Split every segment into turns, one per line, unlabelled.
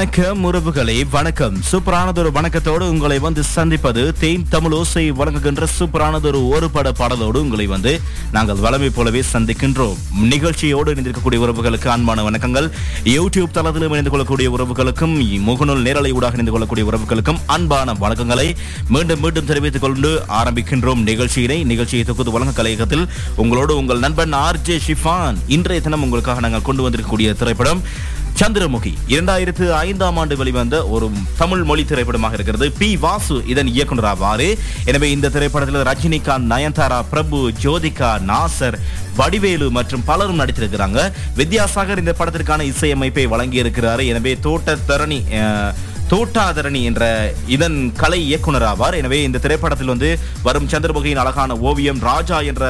வணக்கம் உறவுகளே வணக்கம். சூப்பரானதொரு வணக்கத்தோடு உங்களை வந்து சந்திப்பது தேன் தமிழ் ஓசை வழங்குகின்ற சூப்பரானதொரு ஒரு பட பாடலோடு உங்களை வந்து நாங்கள் வளமை போலவே சந்திக்கின்றோம். நிகழ்ச்சியோடு இணைந்திருக்கக்கூடிய உறவுகளுக்கு அன்பான வணக்கங்கள். யூடியூப் தளத்திலும் இணைந்து கொள்ளக்கூடிய உறவுகளுக்கும் முகநூல் நேரலை ஊடாக இணைந்து கொள்ளக்கூடிய உறவுகளுக்கும் அன்பான வணக்கங்களை மீண்டும் மீண்டும் தெரிவித்துக் கொண்டு ஆரம்பிக்கின்றோம் நிகழ்ச்சியினை. நிகழ்ச்சியை தொகுத்து வழங்க கலையகத்தில் உங்களோடு உங்கள் நண்பன் ஆர் ஜே ஷிஃபான். இன்றைய தினம் உங்களுக்காக நாங்கள் கொண்டு வந்திருக்கக்கூடிய திரைப்படம் சந்திரமுகி. இரண்டாயிரத்து ஐந்தாம் ஆண்டு வெளிவந்த ஒரு தமிழ் மொழி திரைப்படமாக இருக்கிறது. பி. வாசு இதன் இயக்குனர் எனவே இந்த திரைப்படத்தில் ரஜினிகாந்த் நயன்தாரா பிரபு ஜோதிகா நாசர் வடிவேலு மற்றும் பலரும் நடித்திருக்கிறாங்க. வித்யாசாகர் இந்த படத்திற்கான இசையமைப்பை வழங்கியிருக்கிறார். எனவே தோட்ட தரணி தோட்டாதரணி என்ற இதன் கலை இயக்குனர் ஆவார். எனவே இந்த திரைப்படத்தில் வந்து வரும் சந்திரமுகியின் அழகான ஓவியம் ராஜா என்ற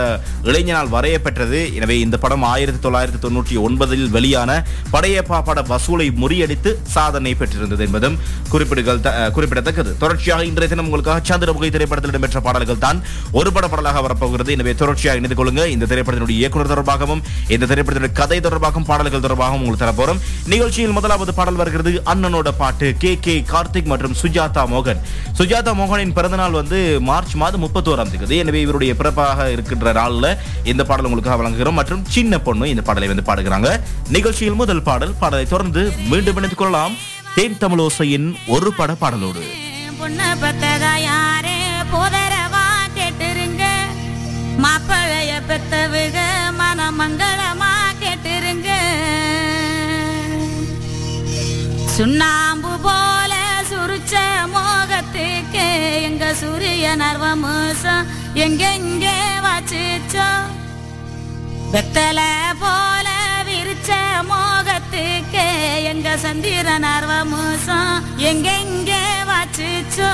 இளைஞனால் வரையப்பெற்றது. எனவே இந்த படம் ஆயிரத்தி தொள்ளாயிரத்தி தொண்ணூற்றி ஒன்பதில் வெளியான படையப்பா பட வசூலை முறியடித்து சாதனை பெற்றிருந்தது என்பதும் குறிப்பிடுகள் குறிப்பிடத்தக்கது. தொடர்ச்சியாக இன்றைய தினம் உங்களுக்காக சந்திரமுகி திரைப்படத்தில் இடம்பெற்ற பாடல்கள் தான் ஒரு பட பாடலாக வரப்போகிறது. எனவே தொடர்ச்சியாக இணைந்து கொள்ளுங்க. இந்த திரைப்படத்தினுடைய இயக்குனர் தொடர்பாகவும் இந்த திரைப்படத்தினுடைய கதை தொடர்பாகவும் பாடல்கள் தொடர்பாகவும் உங்களுக்கு தரப்போறோம். நிகழ்ச்சியில் முதலாவது பாடல் வருகிறது அண்ணனோட பாட்டு கே கே கே கார்த்திக் மற்றும் சுஜாதா மோகன். சுஜாதா மோகனின் பிறந்தநாள் வந்து மார்ச் மாதம் முப்பத்தோராம் தேதி. எனவே இவருடைய பிறப்பாக இருக்கின்ற நாளில் இந்த பாடல் உங்களுக்காக வழங்குகிறோம். மற்றும் சின்ன பொண்ணு இந்த பாடலை வந்து பாடுகிறாங்க. நிகழ்ச்சியில் முதல் பாடல் பாடலை தொடர்ந்து மீண்டும் இணைத்துக் கொள்ளலாம். தேன் தமிழோசையின் ஒரு பட பாடலோடு.
பொண்ண பெத்ததா யாரே? போதரவா கேட்டுருங்க. மாப்பிளைய பெத்தவுக மனமங்களமா கேட்டுருங்க. சுண்ணாம்பு போ எங்க சூரிய நர்வமோசம் எங்கெங்கே வச்சிச்சோ. வெத்தல போல விரிச்ச மோகத்துக்கு எங்க சந்திர நர்வமோசம் எங்கெங்கே வச்சிச்சோ.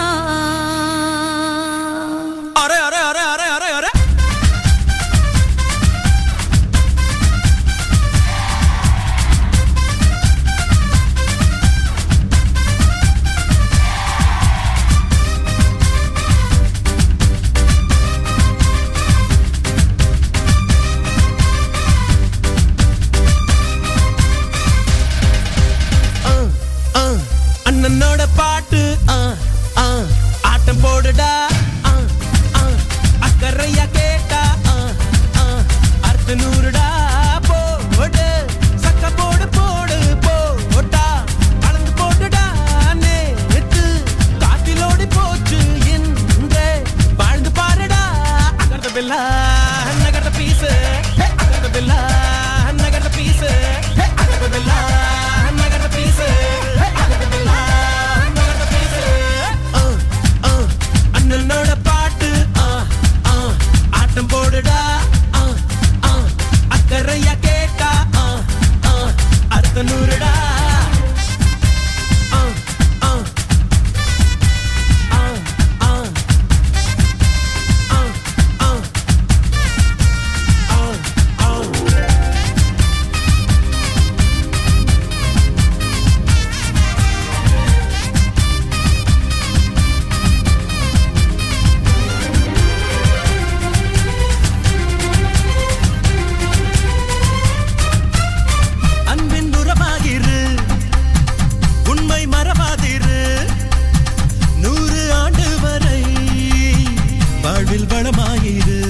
வளமாயிரு.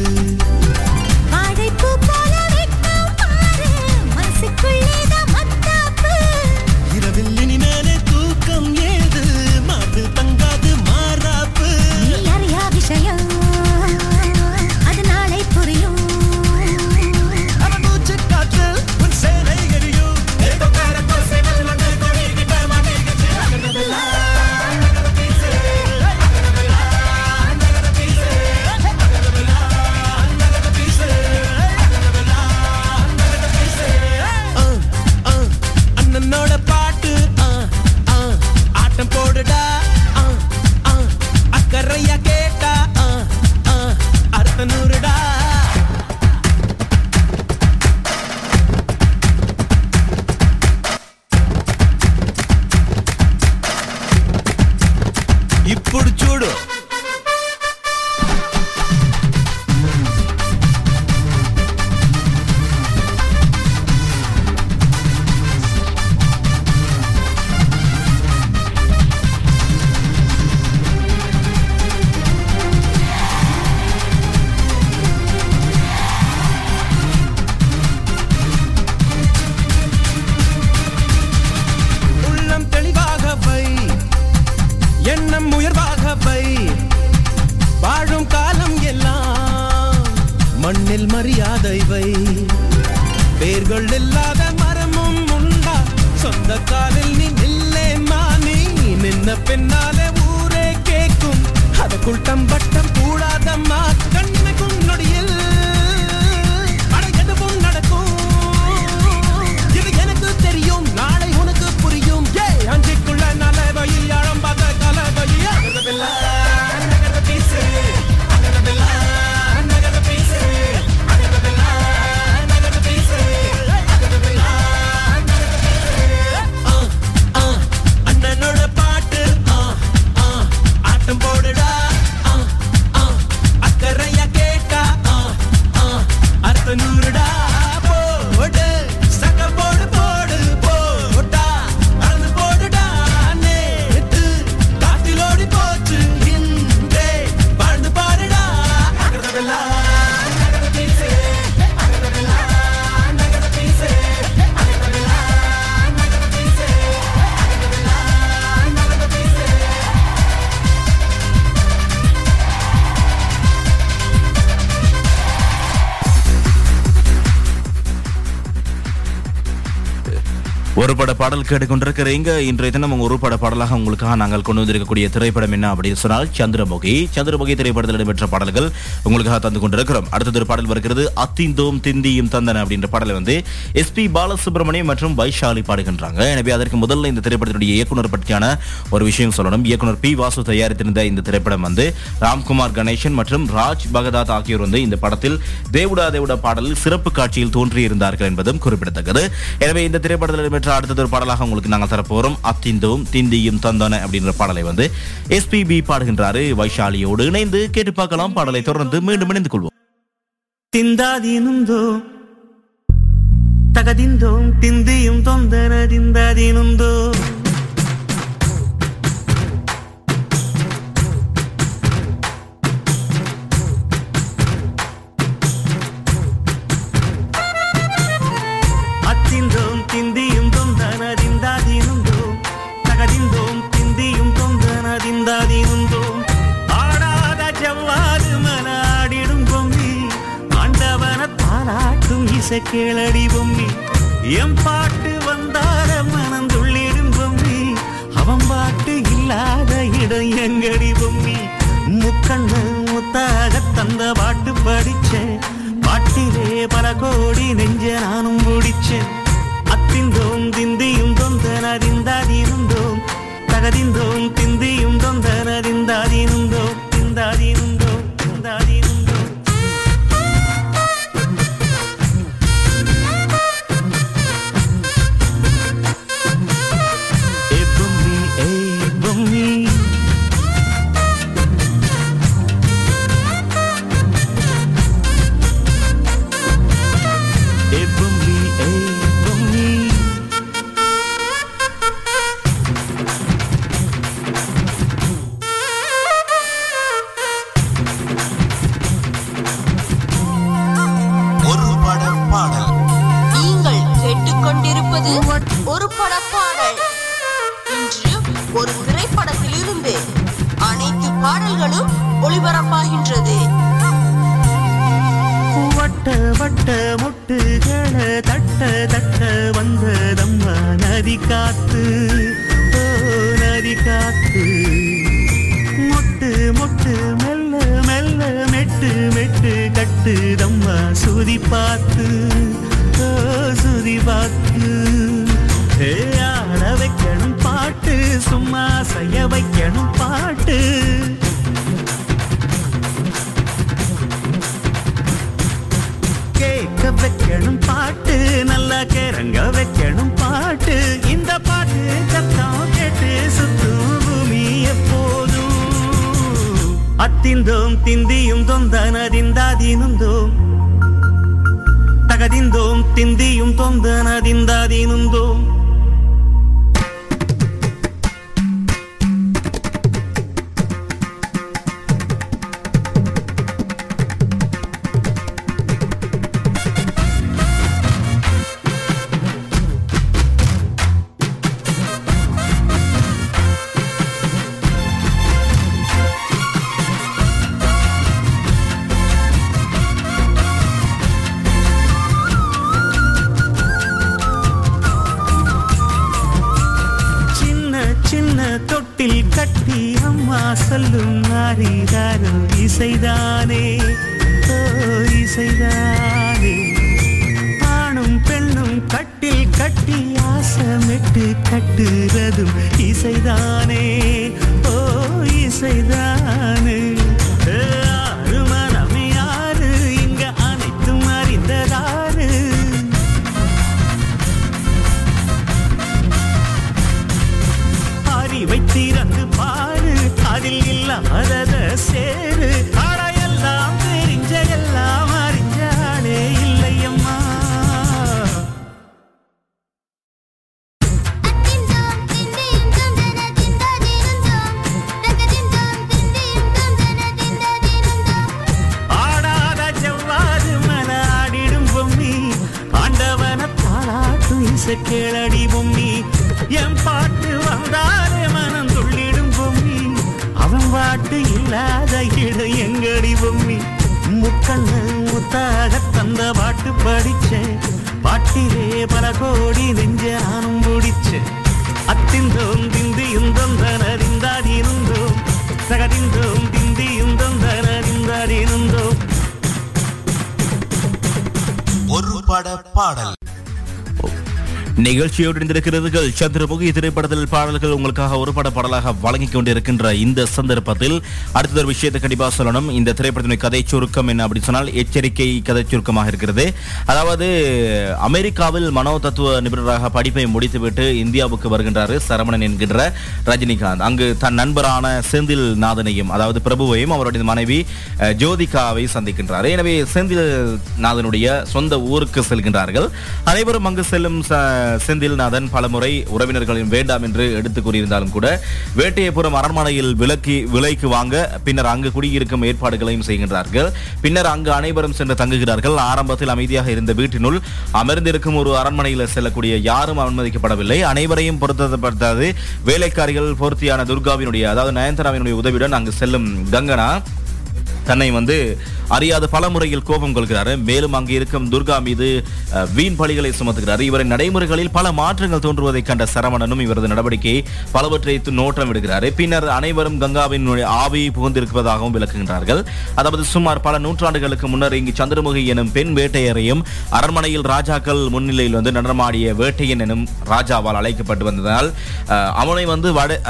and
ஒரு பட பாடல் கேட்டுக்கொண்டிருக்கிறீங்க இன்றைய தினம் உங்க ஒரு பட பாடலாக உங்களுக்காக நாங்கள் கொண்டு வந்திருக்கக்கூடிய திரைப்படம் என்ன அப்படின்னு சொன்னால் சந்திரமுகி. சந்திரமுகி திரைப்படத்தில் இடம்பெற்ற பாடல்கள் உங்களுக்காக தந்து கொண்டிருக்கிறோம். அடுத்தது ஒரு பாடல் வருகிறது அத்திந்தோம் திந்தியும் தந்தன அப்படின்ற பாடலை வந்து எஸ் பி பாலசுப்ரமணியம் மற்றும் வைஷாலி பாடுகின்றாங்க. எனவே அதற்கு முதல்ல இந்த திரைப்படத்தினுடைய இயக்குனர் பற்றியான ஒரு விஷயம் சொல்லணும். இயக்குனர் பி வாசு தயாரித்திருந்த இந்த திரைப்படம் வந்து ராம்குமார் கணேசன் மற்றும் ராஜ் பகதாத் ஆகியோர் வந்து இந்த படத்தில் தேவுடா தேவுடா பாடலில் சிறப்பு காட்சியில் தோன்றியிருந்தார்கள் என்பதும் குறிப்பிடத்தக்கது. எனவே இந்த திரைப்படத்தில் இடம்பெற்ற அடுத்தது ஒரு பாடலாக உங்களுக்கு நாங்கள் தரப்போகிறோம் அத்திந்தும் திந்தியும் தந்தன அப்படின்ற பாடலை வந்து எஸ்பிபி பாடுகின்றாரு. வைஷாலியோடு இணைந்து கேட்டு பார்க்கலாம். பாடலை தொடர்ந்து மீண்டும் இணைந்து கொள்வோம்.
திந்தாதீனுந்தோ தகதிந்தோம் திந்தியும் தொந்தன திந்தாதீனுந்தோ தாலாட்டும் கேளடி பொம்மி எம் பாட்டு வந்தார மனம் துள்ளிடும் பொம்மி அவன் பாட்டு இல்லாத இடம் எங்கடி பொம்மி முக்கண்ணு முத்தாக தந்த பாட்டு படிச்சேன் பாட்டிலே பல கோடி நெஞ்ச நானும் பிடிச்சேன் அத்திந்தோம் திந்தியும் தொந்தனறிந்தாதிருந்தோம் தகதிந்தோம் திந்தியும் தொந்தனறிந்தாதிருந்தோம் திந்தாதிருந்தோம் திந்தாதிருந்தோம்.
ஒளிபரப்பாகின்றது
வட்ட வட்ட முட்டுகள தட்ட தட்ட வந்ததம்மா நதி காத்து. ஓ நதி காத்து. மொட்டு மொட்டு மெல்ல மெல்ல மெட்டு மெட்டு கட்டுதம்மா சுதி பார்த்து. ஓ சுதி பார்த்து. ஆட வைக்கணும் பாட்டு சும்மா செய்ய வைக்கணும் பாட்டு. வைக்கணும் பாட்டு நல்லா கிறங்க வைக்கணும் பாட்டு. இந்த பாட்டு சத்தம் கேட்டு சுத்தும் பூமி எப்போதும். அத்திந்தோம் திந்தியும் தொந்தனதிந்தாதீனுந்தோம் தகதிந்தோம் திந்தியும் தொந்தனதிந்தாதீனுந்தோம் சொல்லும் நாரிதாரோ இசைதானே. ஓ இசைதானே. ஆணும் பெண்ணும் கட்டில் கட்டி ஆசமிட்டு கட்டுறதும் இசைதானே. ஓ இசைதானே. கோடி நெஞ்ச நானும் முடிச்சேன் அத்திந்தோம் திந்தியும் தந்தனறிந்தாதிருந்தோம் சகதிந்தோம் திந்தியும் தந்தனறிந்தாதிருந்தோம்
ஒரு பட பாடல்.
நிகழ்ச்சியோடு இருந்திருக்கிறீர்கள் சந்திரமுகி. திரைப்படத்தில் பாடல்கள் உங்களுக்காக ஒரு பட பாடலாக வழங்கிக் கொண்டிருக்கின்ற இந்த சந்தர்ப்பத்தில் அடுத்த ஒரு விஷயத்தை கண்டிப்பாக சொல்லணும். இந்த திரைப்படத்தினுடைய கதை சுருக்கம் என்ன அப்படி சொன்னால் எச்சரிக்கை கதை சுருக்கமாக இருக்கிறது. அதாவது அமெரிக்காவில் மனோ தத்துவ நிபுணராக படிப்பை முடித்துவிட்டு இந்தியாவுக்கு வருகின்றார் சரவணன் என்கின்ற ரஜினிகாந்த். அங்கு தன் நண்பரான செந்தில் நாதனையும் அதாவது பிரபுவையும் அவருடைய மனைவி ஜோதிகாவை சந்திக்கின்றார். எனவே செந்தில் நாதனுடைய சொந்த ஊருக்கு செல்கின்றார்கள். அனைவரும் அங்கு செல்லும் ச- செந்தில்நாதன் பலமுறை உறவினர்களின் வேண்டாம் என்று எடுத்து கூறியிருந்தாலும் கூட வேட்டையபுரம் அரண்மனையில் விலக்கி விலைக்கு வாங்க பின்னர் அங்கு குடியிருக்கும் ஏற்பாடுகளையும் செய்கின்றார்கள். பின்னர் அங்கு அனைவரும் சென்று தங்குகிறார்கள். ஆரம்பத்தில் அமைதியாக இருந்த வீட்டினுள் அமர்ந்திருக்கும் ஒரு அரண்மனையில் செல்லக்கூடிய யாரும் அனுமதிக்கப்படவில்லை. அனைவரையும் பொருத்தப்பட்டது வேலைக்காரிகள் பொருத்தியான துர்காவினுடைய அதாவது நயன்தாராவினுடைய உதவியுடன் அங்கு செல்லும் கங்கனா தன்னை வந்து அறியாத பல முறையில் கோபம் கொள்கிறார். மேலும் அங்கு இருக்கும் துர்கா மீது வீண் பலிகளை சுமத்துகிறார். இவரின் நடைமுறைகளில் பல மாற்றங்கள் தோன்றுவதைக் கண்ட சரவணனும் இவரது நடவடிக்கையை பலவற்றை நோட்டம் விடுகிறார். பின்னர் அனைவரும் கங்காவின் ஆவி புகுந்திருப்பதாகவும் விளக்குகின்றார்கள். அதாவது சுமார் பல நூற்றாண்டுகளுக்கு முன்னர் இங்கு சந்திரமுகி எனும் பெண் வேட்டையரையும் அரண்மனையில் ராஜாக்கள் முன்னிலையில் வந்து நடனமாடிய வேட்டையன் எனும் ராஜாவால் அழைக்கப்பட்டு வந்ததால் அவனை வந்து வட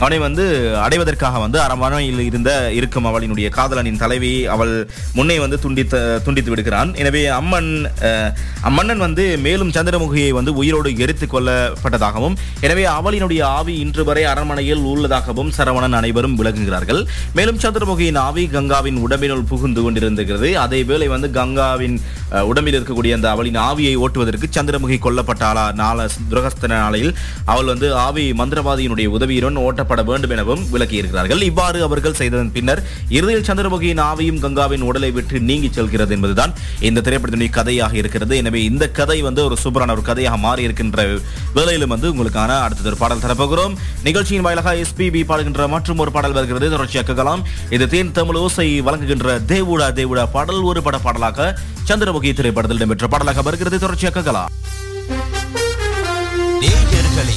அவனை வந்து அடைவதற்காக வந்து அரமனையில் இருந்த இருக்கும் அவளினுடைய காதலனின் தலைவி அவள் முன்னே வந்து துண்டித்த துண்டித்து விடுகிறான். எனவே அம்மன் அம்மன்னன் வந்து மேலும் சந்திரமுகியை வந்து உயிரோடு எரித்து கொள்ளப்பட்டதாகவும் எனவே அவளினுடைய ஆவி இன்று வரை அரண்மனையில் உள்ளதாகவும் சரவணன் அனைவரும் விளங்குகிறார்கள் மேலும் சந்திரமுகியின் ஆவி கங்காவின் உடம்பினுள் புகுந்து கொண்டிருந்திருக்கிறது. அதே வேளை வந்து கங்காவின் உடம்பில் இருக்கக்கூடிய அந்த அவளின் ஆவியை ஓட்டுவதற்கு சந்திரமுகி கொல்லப்பட்டாளா நாள துரகஸ்தன நாளையில் அவள் வந்து ஆவி மந்திரவாதியினுடைய உதவியுடன் ஓட்ட ஓட்டப்பட வேண்டும் எனவும் விளக்கியிருக்கிறார்கள். இவ்வாறு அவர்கள் செய்ததன் பின்னர் இறுதியில் சந்திரமுகியின் ஆவியும் கங்காவின் உடலை விட்டு நீங்கி செல்கிறது என்பதுதான் இந்த திரைப்படத்தினுடைய கதையாக இருக்கிறது. எனவே இந்த கதை வந்து ஒரு சூப்பரான ஒரு கதையாக மாறி இருக்கின்ற வேலையிலும் வந்து உங்களுக்கான அடுத்தது ஒரு பாடல் தரப்போகிறோம். நிகழ்ச்சியின் வாயிலாக எஸ்பிபி பாடுகின்ற மற்றும் ஒரு பாடல் வருகிறது. தொடர்ச்சியாக கேட்கலாம். இது தேன் தமிழ் ஓசை வழங்குகின்ற தேவுடா தேவுடா பாடல். ஒரு பட பாடலாக சந்திரமுகி திரைப்படத்தில் இடம்பெற்ற பாடலாக வருகிறது. தொடர்ச்சியாக கேட்கலாம்.
நேயர்களே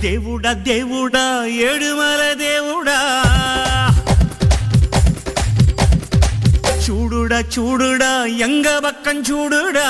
దేవుడా దేవుడా ఏడుమల దేవుడా. చూడుడా చూడుడా ఎంగ బక్కం చూడుడా.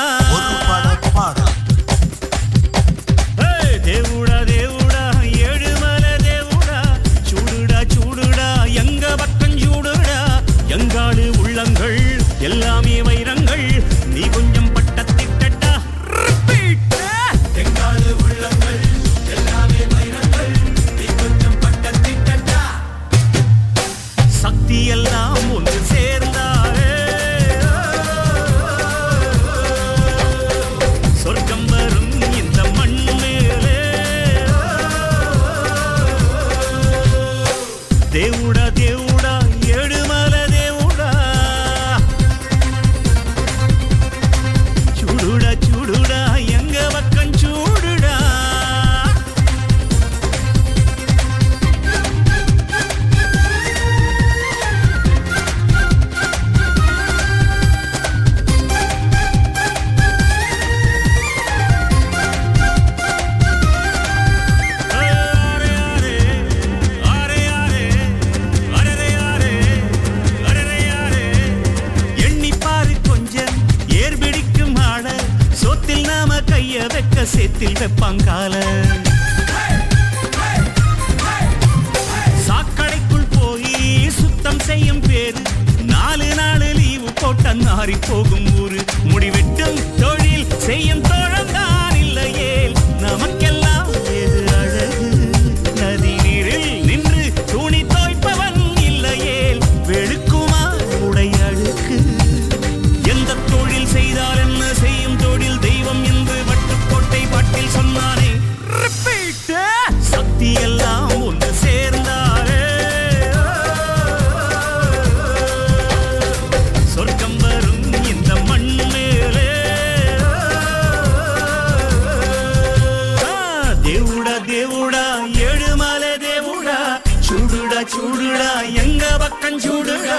மஞ்சூடுடா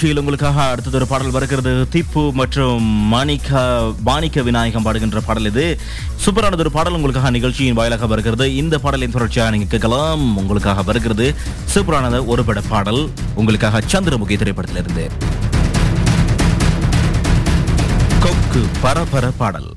நிகழ்ச்சியில் உங்களுக்காக அடுத்தது பாடல் வருகிறது. திப்பு மற்றும் மாணிக்க மாணிக்க விநாயகம் பாடுகின்ற பாடல் இது. சூப்பரானது ஒரு பாடல் உங்களுக்காக நிகழ்ச்சியின் வாயிலாக வருகிறது. இந்த பாடலின் தொடர்ச்சியாக நீங்கள் கேட்கலாம். உங்களுக்காக வருகிறது சூப்பரானது ஒரு பட பாடல். உங்களுக்காக சந்திரமுகி திரைப்படத்திலிருந்து. கொக்கு பரபர பாடல்.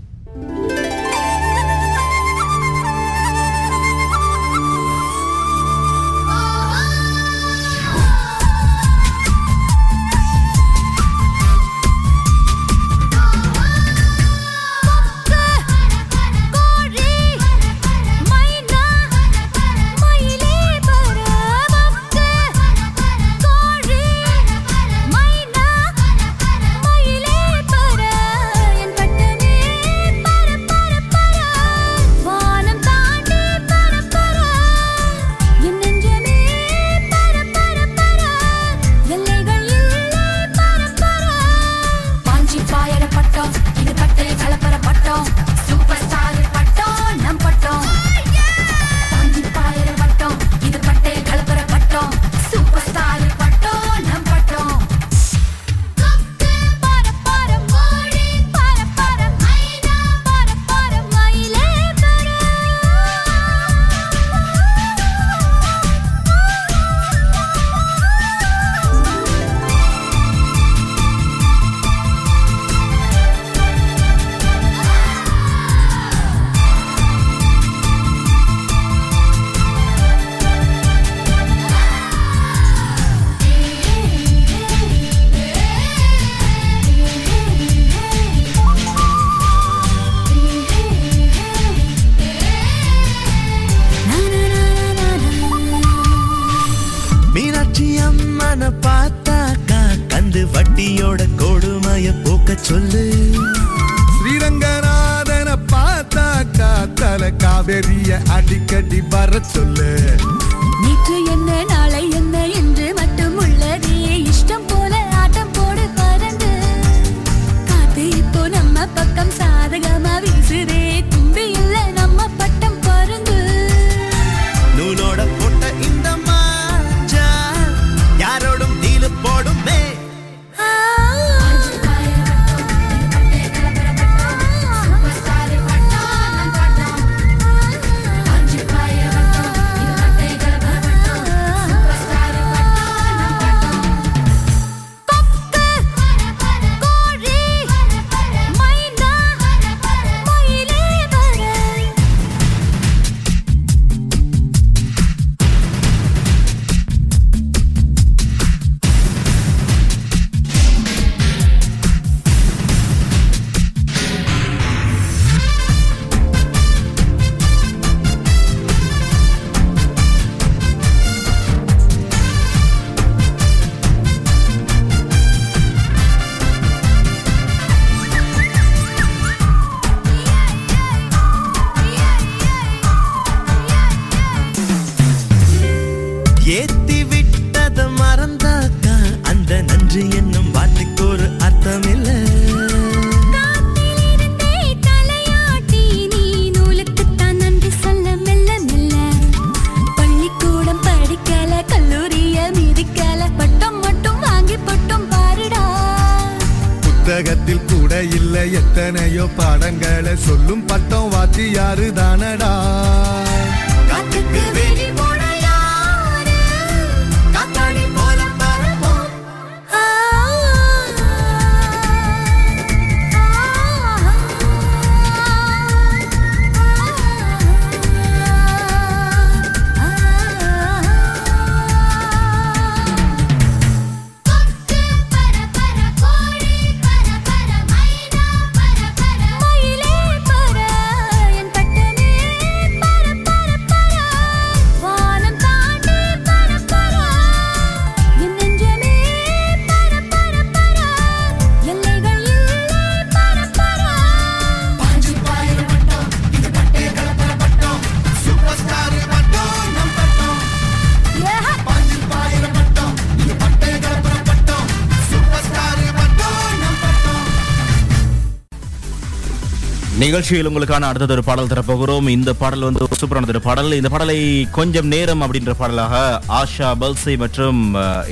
நிகழ்ச்சியில் உங்களுக்கான அடுத்தது ஒரு பாடல் தரப்போகிறோம். இந்த பாடல் வந்து சூப்பரானது ஒரு பாடல். இந்த பாடலை கொஞ்சம் நேரம் அப்படின்ற பாடலாக ஆஷா பல்சை மற்றும்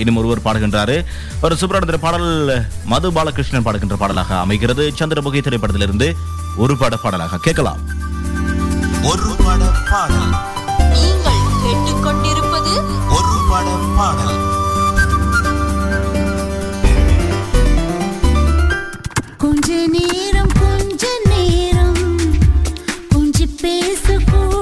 இன்னும் ஒருவர் பாடுகின்றாரு. ஒரு சூப்பரானது பாடல் மது பாலகிருஷ்ணன் பாடுகின்ற பாடலாக அமைகிறது. சந்திரமுகி திரைப்படத்திலிருந்து ஒரு பாட பாடலாக கேட்கலாம்.
ஒரு பட பாடல்.
நீங்கள் கேட்டுக்கொண்டிருப்பது
ஒரு பட பாடல்.
கொஞ்ச நேரம் बेसुकून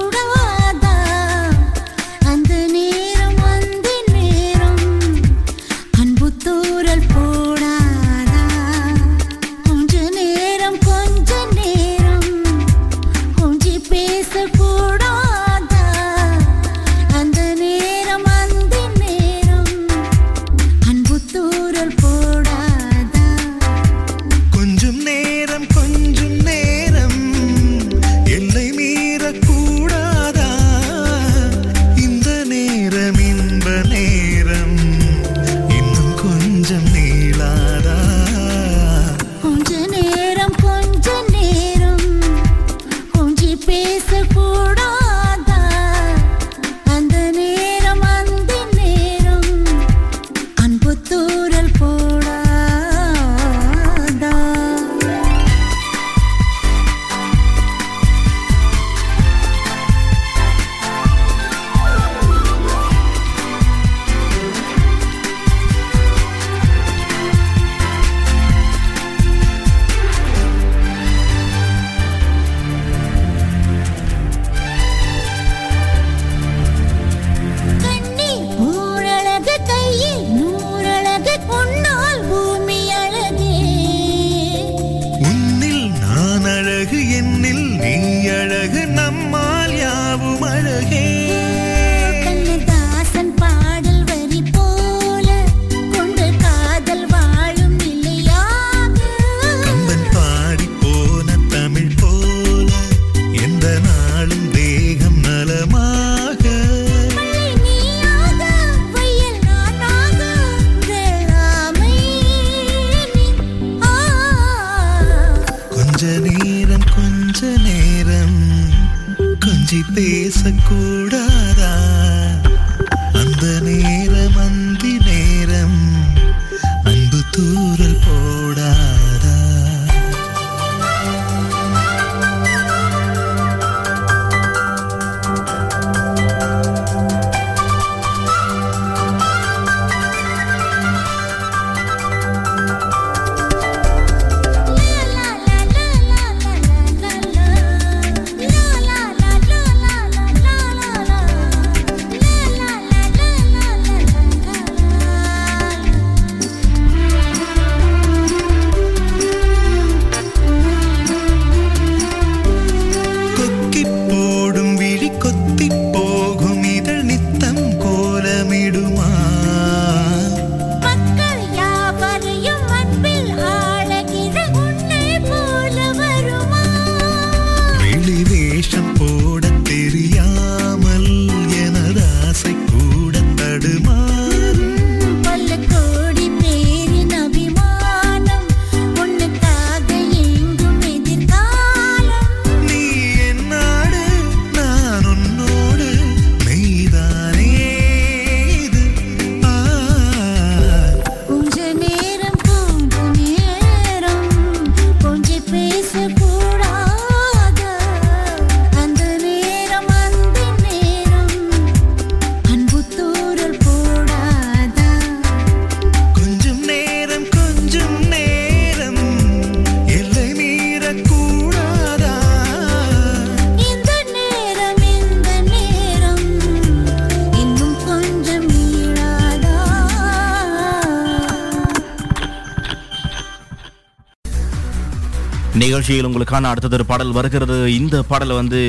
நிகழ்ச்சியில் உங்களுக்கான அடுத்ததொரு பாடல் வருகிறது. இந்த பாடல் வந்து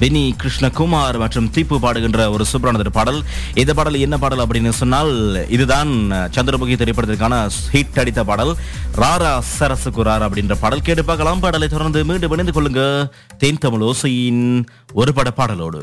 பெனி கிருஷ்ணகுமார் மற்றும் தீப்பு பாடுகின்ற ஒரு சூப்பரானதொரு பாடல். இந்த பாடல் என்ன பாடல் அப்படின்னு சொன்னால் இதுதான் சந்திரமுகி திரைப்படத்திற்கான ஹிட் அடித்த பாடல். ராரா சரசுக்கு ராரா அப்படின்ற பாடல். கேட்டு பார்க்கலாம். பாடலை தொடர்ந்து மீண்டும் இணைந்து கொள்ளுங்க. தேன் தமிழ் ஓசையின் ஒரு பட பாடலோடு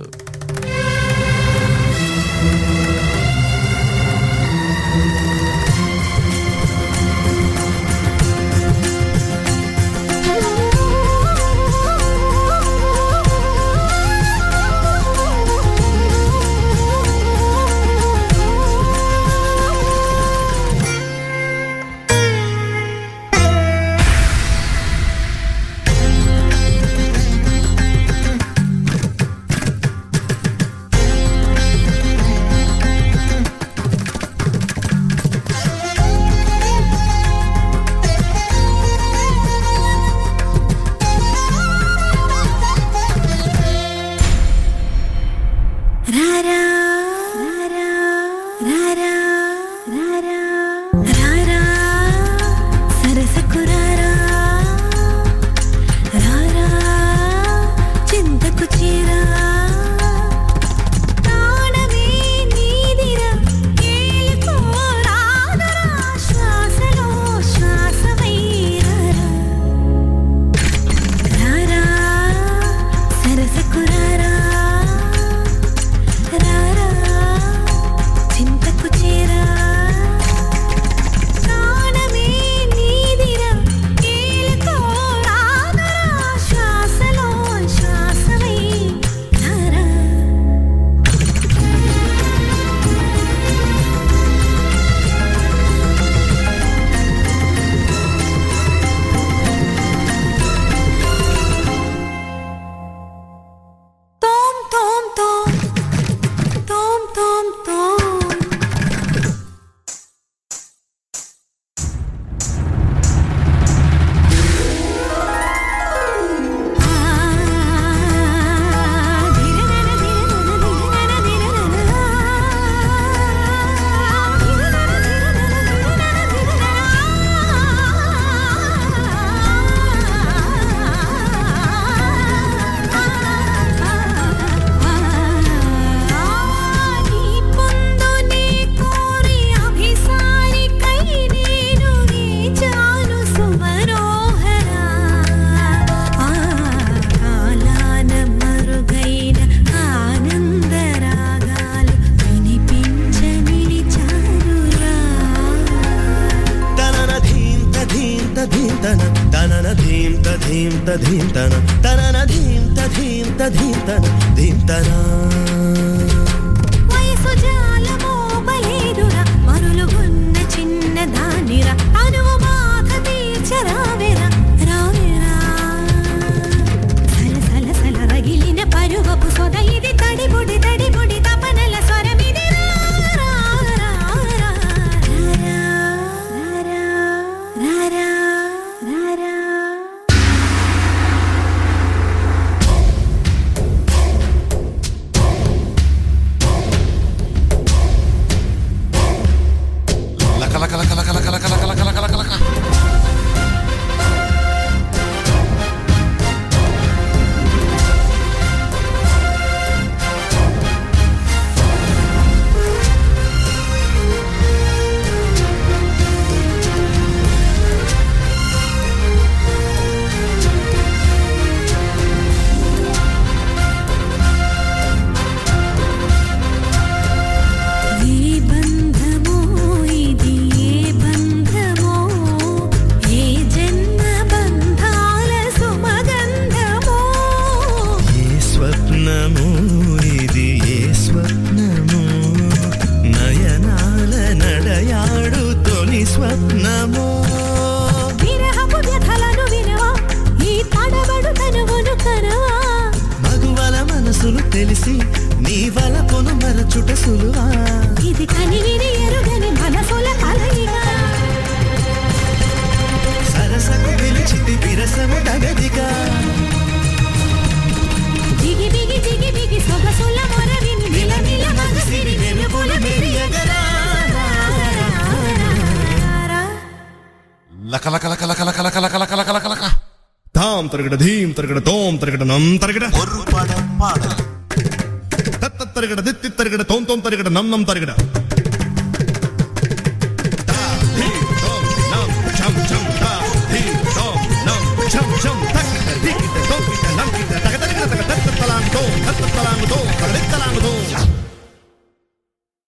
ತರಗಡ ನಮ್ ನಮ್ ತರಗಡ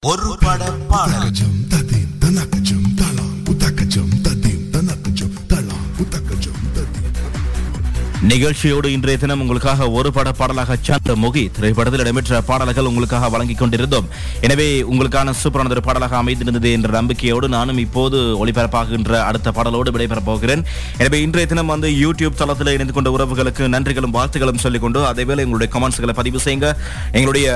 ஒரு பட பாடல்
நிகழ்ச்சியோடு இன்றைய தினம் உங்களுக்காக ஒரு பட பாடலாக சந்த முகி. திரைப்படத்தில் இடம்பெற்ற பாடல்கள் உங்களுக்காக வழங்கிக் கொண்டிருந்தோம். எனவே உங்களுக்கான சூப்பரான ஒரு பாடலாக அமைந்திருந்தது என்ற நம்பிக்கையோடு நானும் இப்போது ஒளிபரப்பாகின்ற அடுத்த பாடலோடு விடைபெறப் போகிறேன். எனவே இன்றைய தினம் வந்து யூடியூப் தளத்தில் இணைந்து கொண்ட உறவுகளுக்கு நன்றிகளும் வாழ்த்துகளும் சொல்லிக்கொண்டு அதேவேளை எங்களுடைய கமெண்ட்ஸ்களை பதிவு செய்யுங்க. எங்களுடைய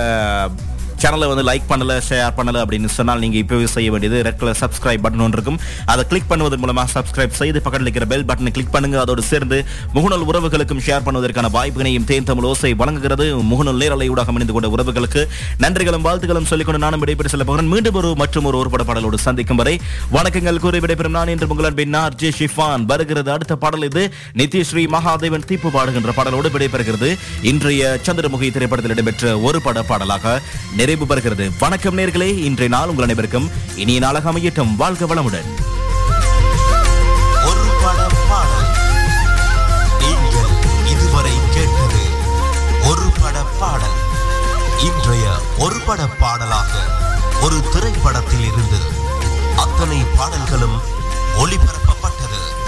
சேனலை வந்து லைக் பண்ணல ஷேர் பண்ணல அப்படின்னு சொன்னால் நீங்க இப்பவே செய்ய வேண்டியது ரெட் கலர் சப்ஸ்கிரைப் பட்டன் ஒன்று இருக்கும். அதை கிளிக் பண்ணுவதன் மூலமா சப்ஸ்கிரைப் செய்து பக்கத்தில் இருக்கிற பெல் பட்டனை கிளிக் பண்ணுங்க. அதோடு சேர்ந்து முகநூல் உறவுகளுக்கும் ஷேர் பண்ணுவதற்கான வாய்ப்பினையும் தேன் தமிழ் ஓசை வழங்குகிறது. முகநூல் நேரலை ஊடாக அமைந்து கொண்ட உறவுகளுக்கு நன்றிகளும் வாழ்த்துகளும் சொல்லிக்கொண்டு நானும் விடைபெற்று செல்ல போகிறேன். மீண்டும் ஒரு மற்றும் ஒரு ஒருபட பாடலோடு சந்திக்கும் வரை வணக்கங்கள். கூறி விடைபெறும் நான் என்று உங்கள் அன்பின் ஆர் ஜே ஷிஃபான். வருகிறது அடுத்த பாடல் இது. நித்யஸ்ரீ மகாதேவன் தீப்பு பாடுகின்ற பாடலோடு விடைபெறுகிறது. இன்றைய சந்திரமுகி திரைப்படத்தில் இடம்பெற்ற ஒரு பட பாடலாக நிறைவு நிறைவு பெறுகிறது. வணக்கம் நேர்களே இன்றைய நாள் உங்கள் அனைவருக்கும் இனிய நாளாக அமையட்டும். வாழ்க வளமுடன்.
பாடல். இன்றைய ஒரு பட பாடலாக ஒரு திரைப்படத்தில் இருந்து அத்தனை பாடல்களும் ஒளிபரப்பப்பட்டது.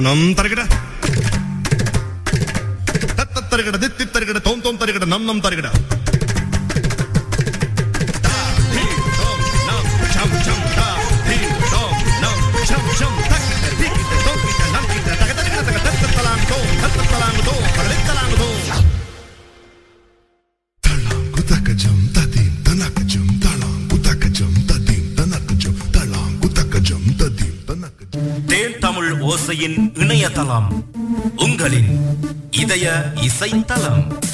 తరిగడం తరిగడ. తరిగడ దిత్తి తరిగడ తోం తోం
తరిగడ నన్నం తరిగడ. தளம். உங்களின் இதய இசைத்தலம்